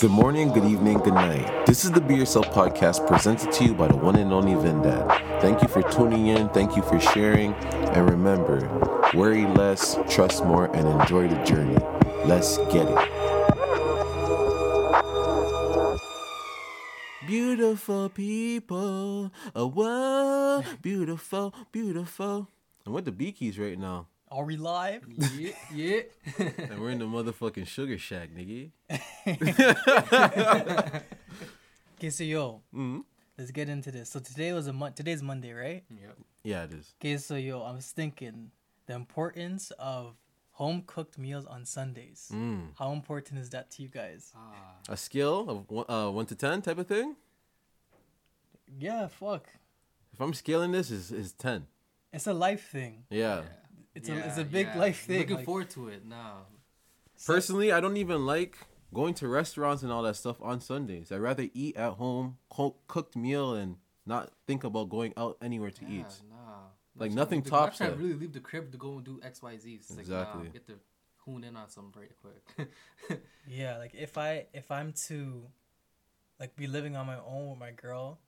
Good morning, good evening, good night. This is the Be Yourself podcast presented to you by the one and only Vindad. Thank you for tuning in, thank you for sharing, and remember worry less, trust more, and enjoy the journey. Let's get it. Beautiful people, oh, whoa, beautiful, beautiful. I'm with the Bee Keys right now. Are we live? yeah, yeah. And we're in the motherfucking Sugar Shack, nigga. Okay, so yo, Mhm. let's get into this. So today was a mon- today's Monday, right? yep. Yeah, it is. Okay, so yo, I was thinking the importance of home cooked meals on Sundays. Mm. How important is that to you guys? Ah, A skill of one, uh, one to ten type of thing. Yeah, fuck. If I'm scaling this, is is ten. It's a life thing. Yeah. It's a it's a big life thing. Looking like- forward to it now. Personally, I don't even like going to restaurants and all that stuff on Sundays. I'd rather eat at home, co- cooked meal, and not think about going out anywhere to Yeah, eat. Nah. Like, Not nothing trying tops not trying that. to really leave the crib to go and do X, Y, Z. It's like, Exactly. nah, get to hoon in on something very quick. Yeah, like if I if I'm to like be living on my own with my girl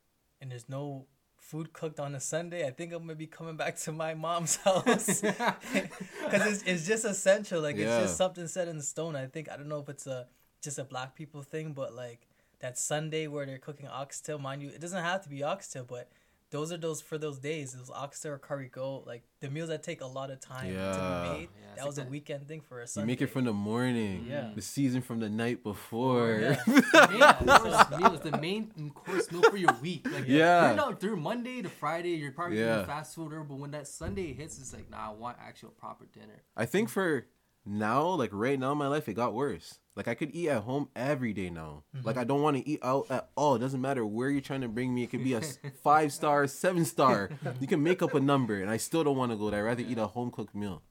and there's no food cooked on a Sunday, I think I'm gonna be coming back to my mom's house because it's, it's just essential. Like Yeah. it's just something set in stone. I think I don't know if it's a just a black people thing, but like that Sunday where they're cooking oxtail, mind you, it doesn't have to be oxtail, but those are those for those days. Those oxtail or curry goat, like the meals that take a lot of time Yeah. to be made. Yeah, it's that like was a that- weekend thing for us. You make it from the morning. Yeah. The season from the night before. Oh, yeah. the main course meal is the main course meal for your week. Like, Yeah. You're not through Monday to Friday. You're probably Yeah. eating fast food, or but when that Sunday hits, it's like, nah, I want actual proper dinner. I think for now, like right now in my life, it got worse. Like I could eat at home every day now. Like I don't want to eat out at all. It doesn't matter where you're trying to bring me. It could be a five star, seven star. You can make up a number, and I still don't want to go there. I'd rather eat a home cooked meal.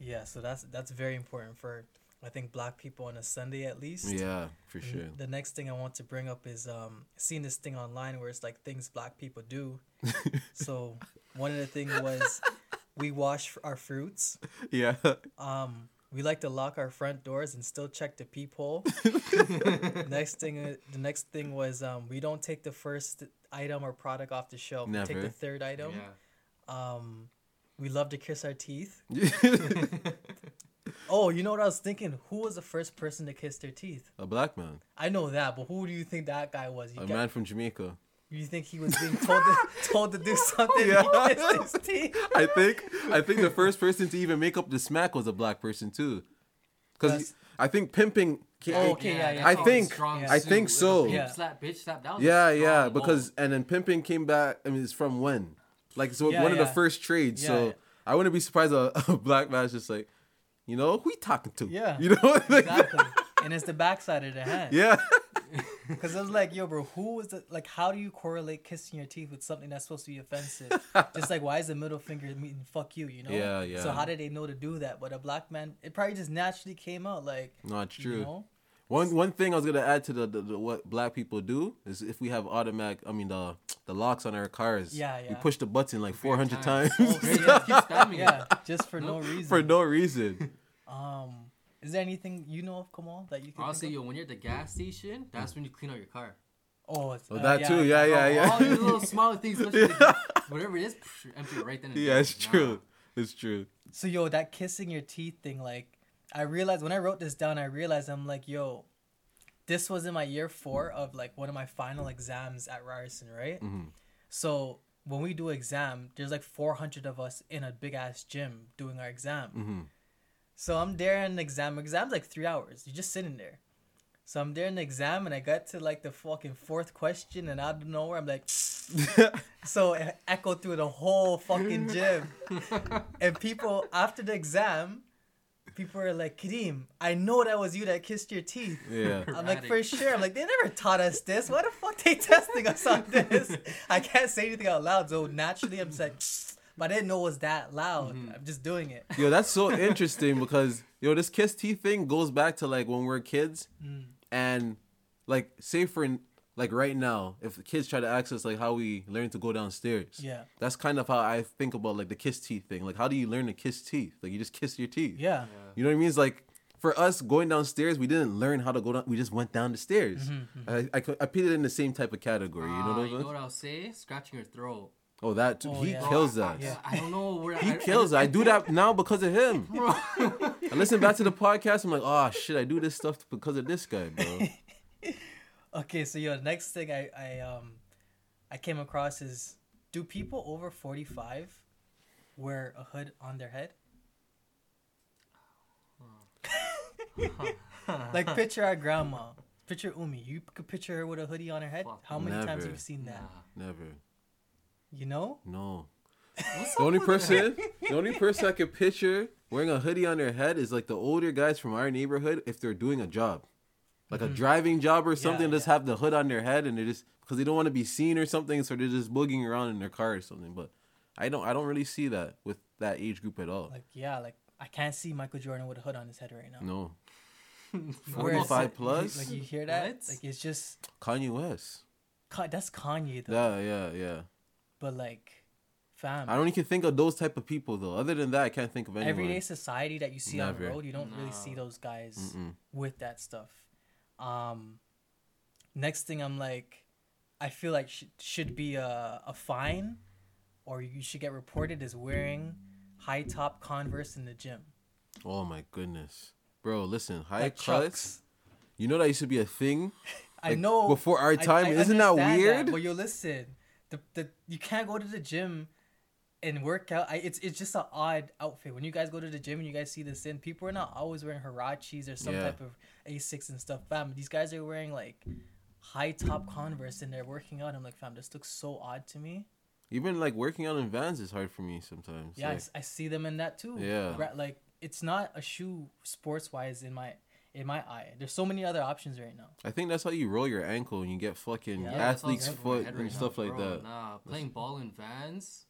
Yeah, so that's that's very important for I think black people on a Sunday at least. Yeah, for And sure. The next thing I want to bring up is um seeing this thing online where it's like things black people do. so one of the things was we wash our fruits. Yeah. Um we like to lock our front doors and still check the peephole. next thing uh, the next thing was um we don't take the first item or product off the shelf. We take the third item. Yeah. Um we love to kiss our teeth. Oh, you know what I was thinking? Who was the first person to kiss their teeth? a black man, I know that, but who do you think that guy was? You, a got- man from Jamaica. You think he was being told to, told to do something? Yeah. His. I think I think the first person to even make up the smack was a black person too, because I think pimping. Oh, okay, yeah, yeah. I that's think- I suit. think Like a so. Yeah. Slap, bitch, slap. That was Yeah, yeah, move. because and then pimping came back. I mean, it's from when? Like so, Yeah, one of the first trades. Yeah, so yeah. I wouldn't be surprised a, a black man's just like, you know, who he talking to? Yeah. you know, Exactly. and it's the backside of the hand. yeah, Because I was like, yo, bro, who was the like? How do you correlate kissing your teeth with something that's supposed to be offensive? just like, why is the middle finger meaning fuck you? You know? Yeah, yeah. So how did they know to do that? But a black man, it probably just naturally came out. Like, no, it's you true. know? One one thing I was gonna add to the, the, the what black people do is if we have automatic, I mean the the locks on our cars. Yeah, yeah. We push the button like four hundred times Oh, Okay, yeah. Keep spamming it. Yeah, just for no reason. for no reason. Um, is there anything you know of, Kamal, that you can? Honestly, think yo, when you're at the gas station, that's when you clean out your car. Oh, it's, Oh, uh, that too. Yeah, yeah, yeah. All these little smaller things, especially the- whatever it is, psh, empty it right then. And there. yeah, it's Nah. true. It's true. So yo, that kissing your teeth thing, like, I realized when I wrote this down, I realized I'm like, yo, this was in my year four of like one of my final exams at Ryerson, right? Mhm. So when we do exam, there's like 400 of us in a big ass gym doing our exam. hmm So I'm there in the exam. Exam's like three hours. You're just sitting there. So I'm there in the exam, and I got to like the fucking fourth question, and out of nowhere, I'm like, so it echoed through the whole fucking gym. and people after the exam, people are like, Kadeem, I know that was you that kissed your teeth. Yeah. I'm like, for sure. I'm like, they never taught us this. Why the fuck they testing us on this? I can't say anything out loud, so naturally I'm just like, but I didn't know it was that loud. I'm just doing it. Yo, that's so interesting because yo, this kiss teeth thing goes back to like when we're kids, Mm. and like say for like right now, if the kids try to access like how we learn to go downstairs, Yeah. that's kind of how I think about like the kiss teeth thing. Like, how do you learn to kiss teeth? Like, you just kiss your teeth. Yeah. You know what I mean? It's like for us going downstairs, we didn't learn how to go down. We just went down the stairs. Mm-hmm, I, I, I put it in the same type of category. You know Ah, what I'm you know what I'll say? Scratching your throat. Oh, that too. Oh, he yeah. kills I- that. Yeah. I, don't know where He I, kills. I, I, do that now because of him. Bro. I listen back to the podcast. I'm like, oh shit, I do this stuff because of this guy, bro. Okay, so yo, next thing I I um I came across is do people over forty five wear a hood on their head? like picture our grandma. Picture Umi. You could picture her with a hoodie on her head. Fuck, How many times have you seen that? Nah. Never. You know? No. What's The only person, the only person I could picture wearing a hoodie on their head is like the older guys from our neighborhood if they're doing a job, like a mm-hmm. driving job or something. just yeah. have the hood on their head and they just because they don't want to be seen or something, so they're just boogieing around in their car or something. But I don't, I don't really see that with that age group at all. Like yeah, like I can't see Michael Jordan with a hood on his head right now. No, 45 plus? Like you hear that? What? Like it's just Kanye West. Ka- that's Kanye though. Yeah, yeah, yeah. But like, fam, I don't even think of those type of people though. Other than that, I can't think of anyone. everyday society that you see on the road, you don't really see those guys Mm-mm. with that stuff. Um, next thing I'm like, I feel like sh- should be a a fine, or you should get reported as wearing high top Converse in the gym. Oh my goodness, bro! Listen, high Like cuts. Chucks. You know that used to be a thing. I know before our time. I Isn't that understand weird? but you listen, the the you can't go to the gym and work out. I, it's it's just an odd outfit. When you guys go to the gym and you guys see this in, people are not always wearing Huaraches or some Yeah. type of Asics and stuff. Fam, these guys are wearing like high top Converse and they're working out. I'm like, fam, this looks so odd to me. Even like working out in vans is hard for me sometimes. Yeah, I, Like, s- I see them in that too. Yeah. Like it's not a shoe sports wise in my in my eye. There's so many other options right now. I think that's how you roll your ankle and you get fucking Yeah, athlete's good foot head and right stuff now, like bro. that. Nah, playing ball in Vans.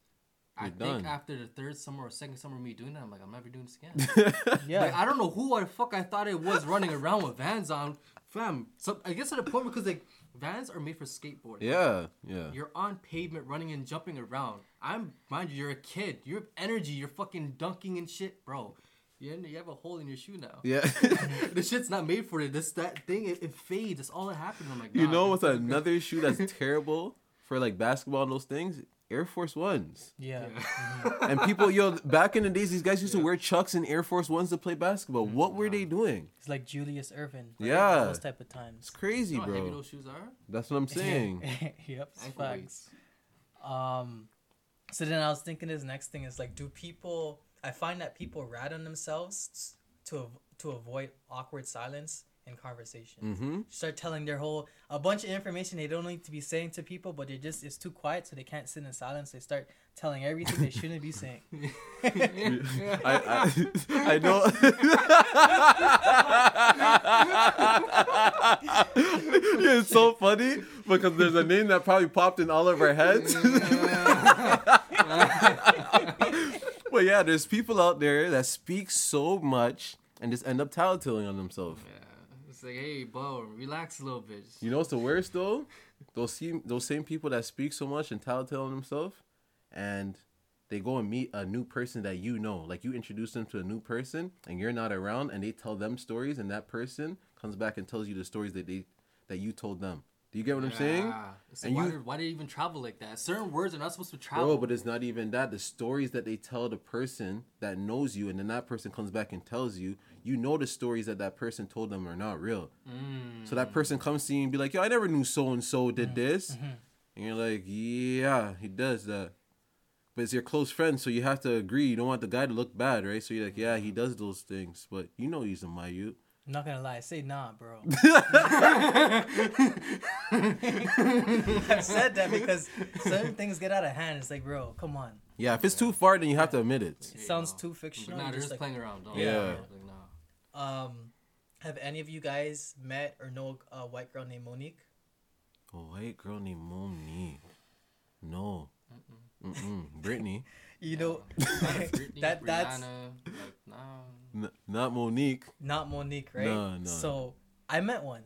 I You're think done. after the third summer or second summer of me doing that, I'm like, I'm never doing this again. Yeah. Like, I don't know who the fuck I thought it was running around with Vans on, fam. So I guess at a point because like Vans are made for skateboarding. yeah, yeah. You're on pavement, running and jumping around. I'm mind you, you're a kid. You have energy. You're fucking dunking and shit, bro. You you have a hole in your shoe now. Yeah. the shit's not made for it. This that thing it, it fades. That's all that happened. I'm like, you know it's what's another shoe that's terrible for like basketball and those things? Air Force Ones. yeah. Mm-hmm. And people, yo, back in the days, these guys used to wear Chucks and Air Force Ones to play basketball. Mm-hmm. What were they uh-huh. doing? It's like Julius Erving. Yeah. Those type of times. It's crazy, You know how heavy bro. those shoes are? That's what I'm saying. yep. facts. Um, so then I was thinking this next thing is like, do people? I find that people rat on themselves to to avoid awkward silence in conversation. Mm-hmm. Start telling their whole a bunch of information they don't need to be saying to people, but they just it's too quiet, so they can't sit in silence. They start telling everything they shouldn't be saying. I, I, I know. it's so funny because there's a name that probably popped in all of our heads. But yeah, there's people out there that speak so much and just end up tattletailing on themselves. Yeah. It's like, hey, bro, relax a little bit. You know what's the worst though? Those same those same people that speak so much and tattletale on themselves, and they go and meet a new person that you know. Like you introduce them to a new person, and you're not around, and they tell them stories, and that person comes back and tells you the stories that they that you told them. Do you get what I'm saying? Yeah. Like, And why, you- did, why did it even travel like that? Certain words are not supposed to travel. Bro, but it's not even that. The stories that they tell the person that knows you, and then that person comes back and tells you, you know the stories that that person told them are not real. So that mm. person comes to you and be like, "Yo, I never knew so and so did mm-hmm. this," mm-hmm. and you're like, "Yeah, he does that." But it's your close friend, so you have to agree. You don't want the guy to look bad, right? So you're like, "Yeah, he mm-hmm. does those things," but you know he's a Mayu. I'm not gonna lie, say nah, bro. I've said that because certain things get out of hand. It's like, bro, come on. Yeah, if it's too far, then you have to admit it. It sounds too fictional. nah, You're they're just just like, playing around. Don't Yeah. Like, nah. um, have any of you guys met or know a white girl named Monique? A white girl named Monique. No. Mm-mm. Brittany. You know, Britney, that that's like, nah. N- not Monique. not Monique, right? No, no. So I met one.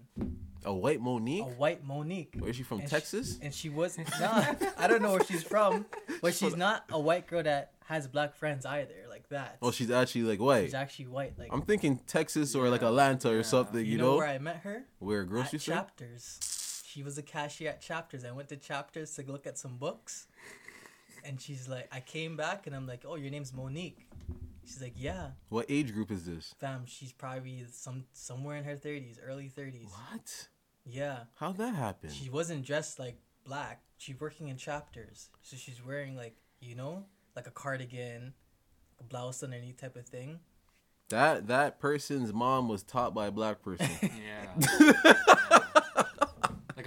A white Monique. a white Monique. Where is she from? And she- Texas. and she was not. I don't know where she's from, but she's not a white girl that has black friends either, like that. oh, she's actually like white. she's actually white. Like I'm thinking Texas or like Yeah, Atlanta or yeah. something. you, You, know, know, where I met her where a grocery store. Chapters. She was a cashier at Chapters. I went to Chapters to look at some books, and she's like, I came back and I'm like, oh, your name's Monique. She's like, yeah, What age group is this? fam. She's probably some somewhere in her thirties, early thirties. What? Yeah. How'd that happen? She wasn't dressed like black. She's working in chapters. So she's wearing like, you know, like a cardigan, a blouse underneath type of thing. That that person's mom was taught by a black person. Yeah.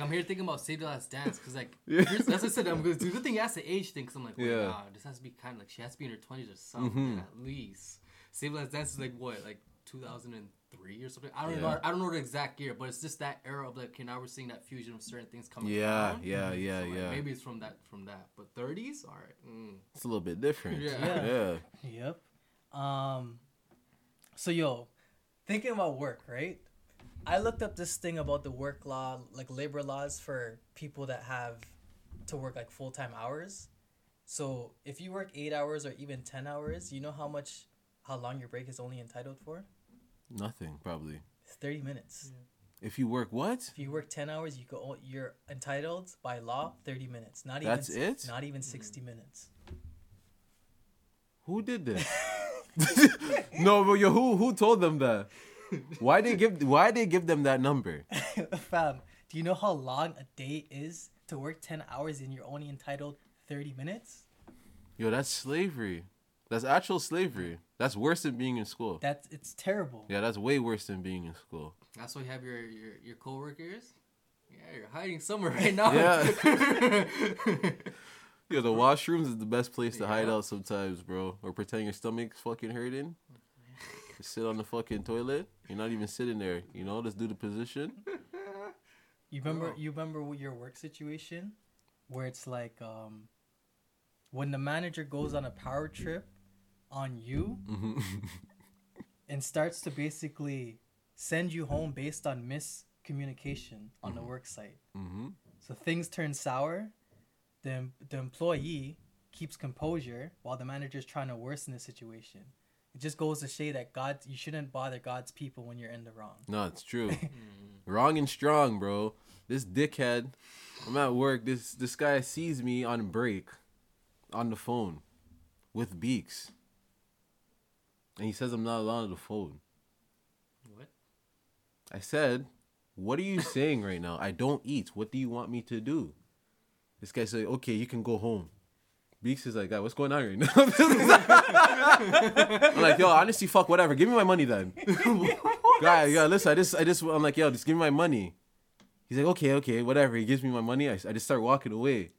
like I'm here thinking about Save the Last Dance because like Yeah. that's what I said. I'm good. Good thing you asked the age thing because I'm like, wait, Yeah. nah, this has to be kind of like she has to be in her 20s or something Mhm. at least. Save the Last Dance is like what, like 2003 or something. I don't Yeah. know. I don't know the exact year, but it's just that era of like, okay, now we're seeing that fusion of certain things coming. Yeah, around. yeah, yeah, So, like, yeah. Maybe it's from that from that, but 30s, all right. Mm. It's a little bit different. Yeah. yeah. Yep. Um so yo, thinking about work, right? I looked up this thing about the work law, like labor laws for people that have to work like full-time hours. So, if you work 8 hours or even 10 hours, you know how much how long your break is only entitled for? Nothing probably. 30 minutes. If you work what? If you work 10 hours, you go oh, you're entitled by law 30 minutes. Not even That's it? Not even 60 mm-hmm. minutes. Who did this? no, but yo, who who told them that? Why they give why they give them that number? Fam, do you know how long a day is to work 10 hours and you're only entitled 30 minutes? Yo, that's slavery. That's actual slavery. That's worse than being in school. That's it's terrible. Yeah, that's way worse than being in school. That's why you have your your your coworkers. Yeah, you're hiding somewhere right now. Yeah. Yo, the washrooms is the best place to hide out sometimes, bro. Or pretend your stomach's fucking hurting. Just sit on the fucking toilet. You're not even sitting there. You know, just do the position. You remember Oh. you remember your work situation where it's like um when the manager goes on a power trip on you hmm and starts to basically send you home based on miscommunication on the work site. hmm So things turn sour. The the employee keeps composure while the manager's trying to worsen the situation. It just goes to say that God, you shouldn't bother God's people when you're in the wrong. No, it's true. Mm. Wrong and strong, bro. This dickhead. I'm at work. This this guy sees me on break, on the phone, with Beaks, and he says I'm not allowed on the phone. What? I said, "What are you saying right now? I don't eat. What do you want me to do?" This guy said, "Okay, you can go home." Beaks is like, "God, what's going on right now?" I'm like, "Yo, honestly, fuck whatever. Give me my money then." guy, yeah, listen, I just, I just, I'm like, yo, just give me my money. He's like, okay, okay, whatever. He gives me my money. I, I just start walking away.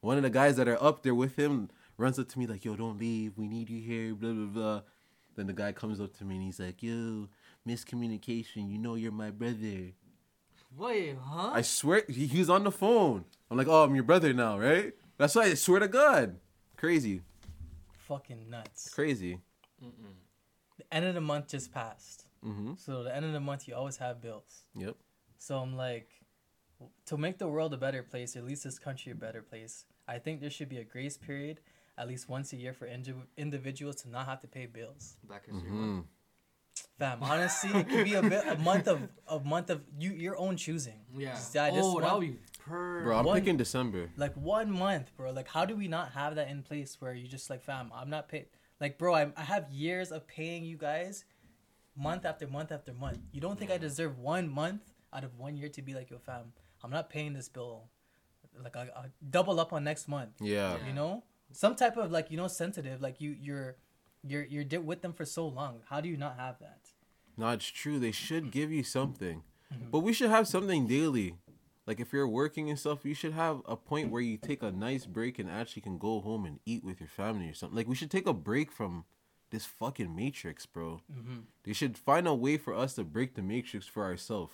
One of the guys that are up there with him runs up to me like, yo, don't leave. We need you here. Blah blah blah. Then the guy comes up to me and he's like, yo, miscommunication. You know you're my brother. Wait, huh? I swear, he, he was on the phone. I'm like, oh, I'm your brother now, right? That's why I swear to God, crazy, Fucking nuts. crazy. Mm-mm. The end of the month just passed. Mm-hmm. So the end of the month, you always have bills. Yep. So I'm like, to make the world a better place, at least this country a better place, I think there should be a grace period at least once a year for indi- individuals to not have to pay bills. Black History Mm-hmm. Month. Fam, honestly, it could be a bit a month of a month of you your own choosing. Yeah. Just- I just oh, that want- would be per. Bro, I'm One- picking December. like one month, bro. Like, how do we not have that in place where you just like, fam, I'm not paid. Like, bro, I, I have years of paying you guys, month after month after month. You don't think I deserve one month out of one year to be like, yo, fam, I'm not paying this bill. Like, I, I double up on next month. Yeah. You know, some type of like, you know, sensitive. Like, you you're you're you're di- with them for so long. How do you not have that? No, it's true. They should give you something. Mm-hmm. But we should have something daily. Like if you're working and stuff, you should have a point where you take a nice break and actually can go home and eat with your family or something. Like we should take a break from this fucking matrix, bro. Mm-hmm. They should find a way for us to break the matrix for ourselves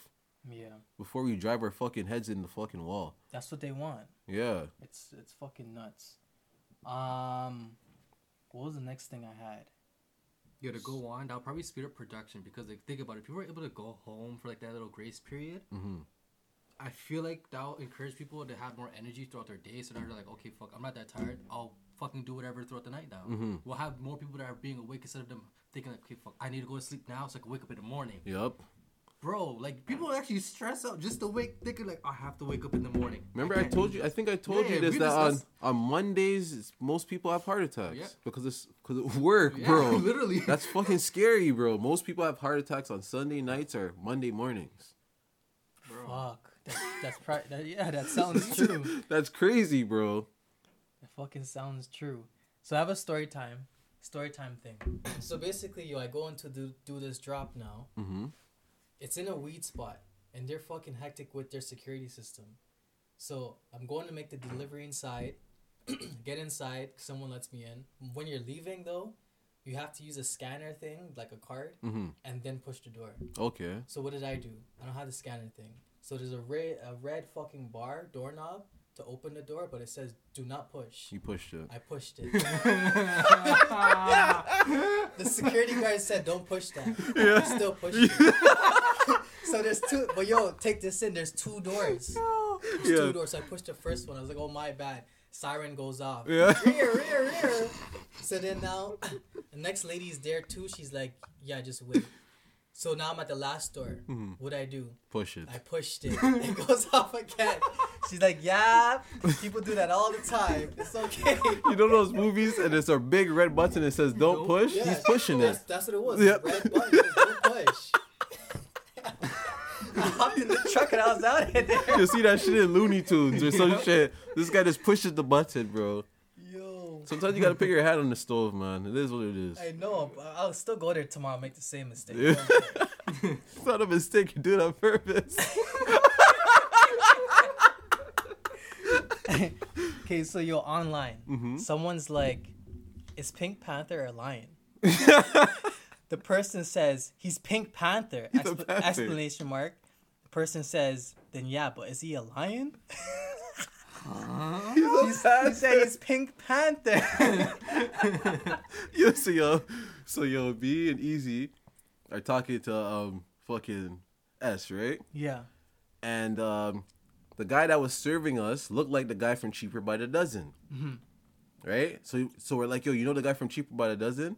Yeah, before we drive our fucking heads in the fucking wall. that's what they want. Yeah. It's it's fucking nuts. Um, what was the next thing I had? Yeah, to go on, that'll probably speed up production because like think about it, if you were able to go home for like that little grace period, hmm I feel like that'll encourage people to have more energy throughout their day. So they're like, okay, fuck, I'm not that tired. I'll fucking do whatever throughout the night now. Mm-hmm. We'll have more people that are being awake instead of them thinking like, okay, fuck, I need to go to sleep now so I can wake up in the morning. Yep. Bro, like people actually stress out just to wake, thinking like, I have to wake up in the morning. Remember, I can't told you. I think I told Yeah, you this that on discussed- on Mondays it's- most people have heart attacks Yeah. because it's because of work, Yeah, bro. literally. That's fucking scary, bro. Most people have heart attacks on Sunday nights or Monday mornings. Bro. Fuck. That, that's pri- that, yeah, that sounds true. That's crazy, bro. It fucking sounds true. So I have a story time, story time thing. So basically, yo, I go into do do this drop now. Mm-hmm. It's in a weed spot, and they're fucking hectic with their security system. So I'm going to make the delivery inside. Get inside. Someone lets me in. When you're leaving though, you have to use a scanner thing, like a card, Mm-hmm. and then push the door. Okay. So what did I do? I don't have the scanner thing. So there's a red a red fucking bar doorknob to open the door, but it says do not push. You pushed it. I pushed it. the security guard said don't push that. Yeah. I still pushed it. so there's two but yo, take this in, there's two doors. There's Yeah. two doors. So I pushed the first one. I was like, oh my bad. Siren goes off. Yeah. Rear, rear, rear. So then now the next lady's there too. She's like, yeah, just wait. So now I'm at the last door. Mhm. What I do? Push it. I pushed it. It goes off again. She's like, yeah, people do that all the time. It's okay. You know those movies and there's a big red button that says "Don't push." Yeah, He's pushing that's, it. That's what it was. Yep. Red button. says Don't push. I hopped in the truck and I was out of there. You see that shit in Looney Tunes or some shit. This guy just pushes the button, bro. Yo. Sometimes you gotta put your hat on the stove, man. It is what it is. I know, but I'll still go there tomorrow and make the same mistake. Yeah. It's not a mistake. You do it on purpose. okay, so you're online. Mhm. Someone's like, is Pink Panther a lion? the person says, he's Pink Panther. He's a Expla- panther. Exclamation mark. The person says, then yeah, but is he a lion? He said it's Pink Panther. yo, so yo, so yo, B and Easy are talking to um fucking S, right? yeah. And um, the guy that was serving us looked like the guy from Cheaper by the Dozen, Mhm. right? So so we're like, yo, you know the guy from Cheaper by the Dozen?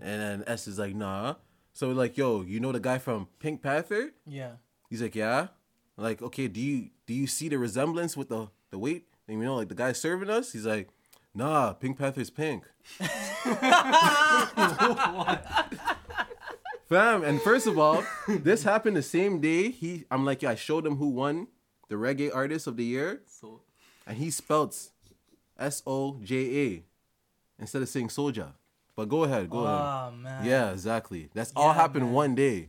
And then S is like, nah. So we're like, yo, you know the guy from Pink Panther? Yeah. He's like, yeah. Like, okay, do you do you see the resemblance with the the weight? And you know, like the guy serving us, he's like, nah, Pink Panther's pink. Fam, and first of all, this happened the same day. He, I'm like, yeah, I showed him who won the reggae artist of the year, So and he spelt S O J A instead of saying Soja. But go ahead, go ahead. Oh, man. Yeah, exactly. That's all happened man. one day.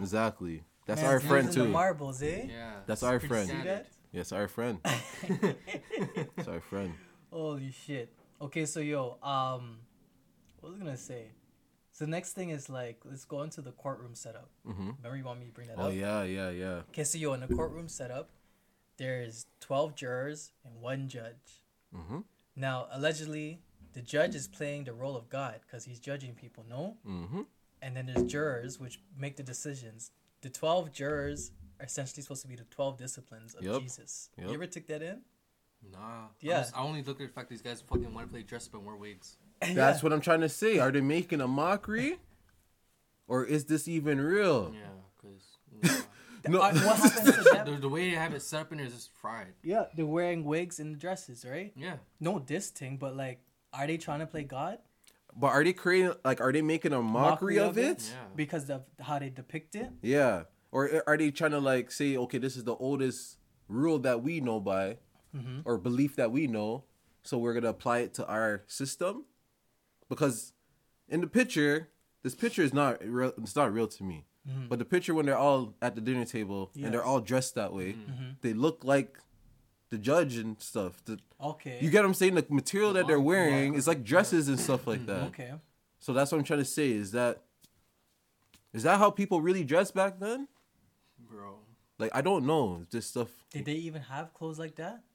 Exactly. That's Man's our friend losing The too. marbles, eh? yeah, That's it's our friend. See standard. Yes, our friend. That's our friend. Holy shit. Okay, so yo, um, what was I gonna say? So the next thing is like, let's go into the courtroom setup. Mm-hmm. Remember, you want me to bring that Oh up? yeah, yeah, yeah. Okay, so yo, in the courtroom setup, there's twelve jurors and one judge. hmm Now, allegedly, the judge is playing the role of God because he's judging people. No, hmm and then there's jurors which make the decisions. The twelve jurors are essentially supposed to be the twelve disciplines of Yep. Jesus. Yep. You ever took that in? Nah. Yeah. I, just- I only look at the fact these guys fucking want to play dress up and wear wigs. That's what I'm trying to say. Are they making a mockery, or is this even real? Yeah, because No. Uh, what happens to them? the, the way they have it set up in there is just fried. Yeah, they're wearing wigs and dresses, right? Yeah. No diss thing, but like, are they trying to play God But are they creating like are they making a mockery, of, it? Yeah. because of how they depict it? Yeah. Or are they trying to like say, okay, this is the oldest rule that we know by, Mhm. or belief that we know, so we're gonna apply it to our system? Because in the picture, this picture is not real. It's not real to me. But the picture when they're all at the dinner table and they're all dressed that way, Mm-hmm. they look like the judge and stuff. The, Okay. you get what I'm saying? The material that they're wearing is like dresses and stuff like that. okay. So that's what I'm trying to say. Is that is that how people really dressed back then? Bro. Like I don't know. This stuff Did they even have clothes like that?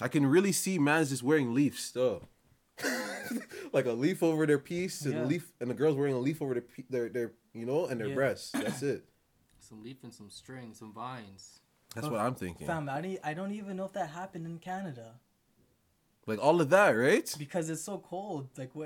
I can really see man's just wearing leaves though. like a leaf over their piece and Yeah. a leaf and the girls wearing a leaf over their their, their you know and their Yeah. breasts. That's it. some leaf and some string, some vines. That's what I'm thinking. Fam, I don't, I don't even know if that happened in Canada Like all of that, right? because it's so cold. Like, what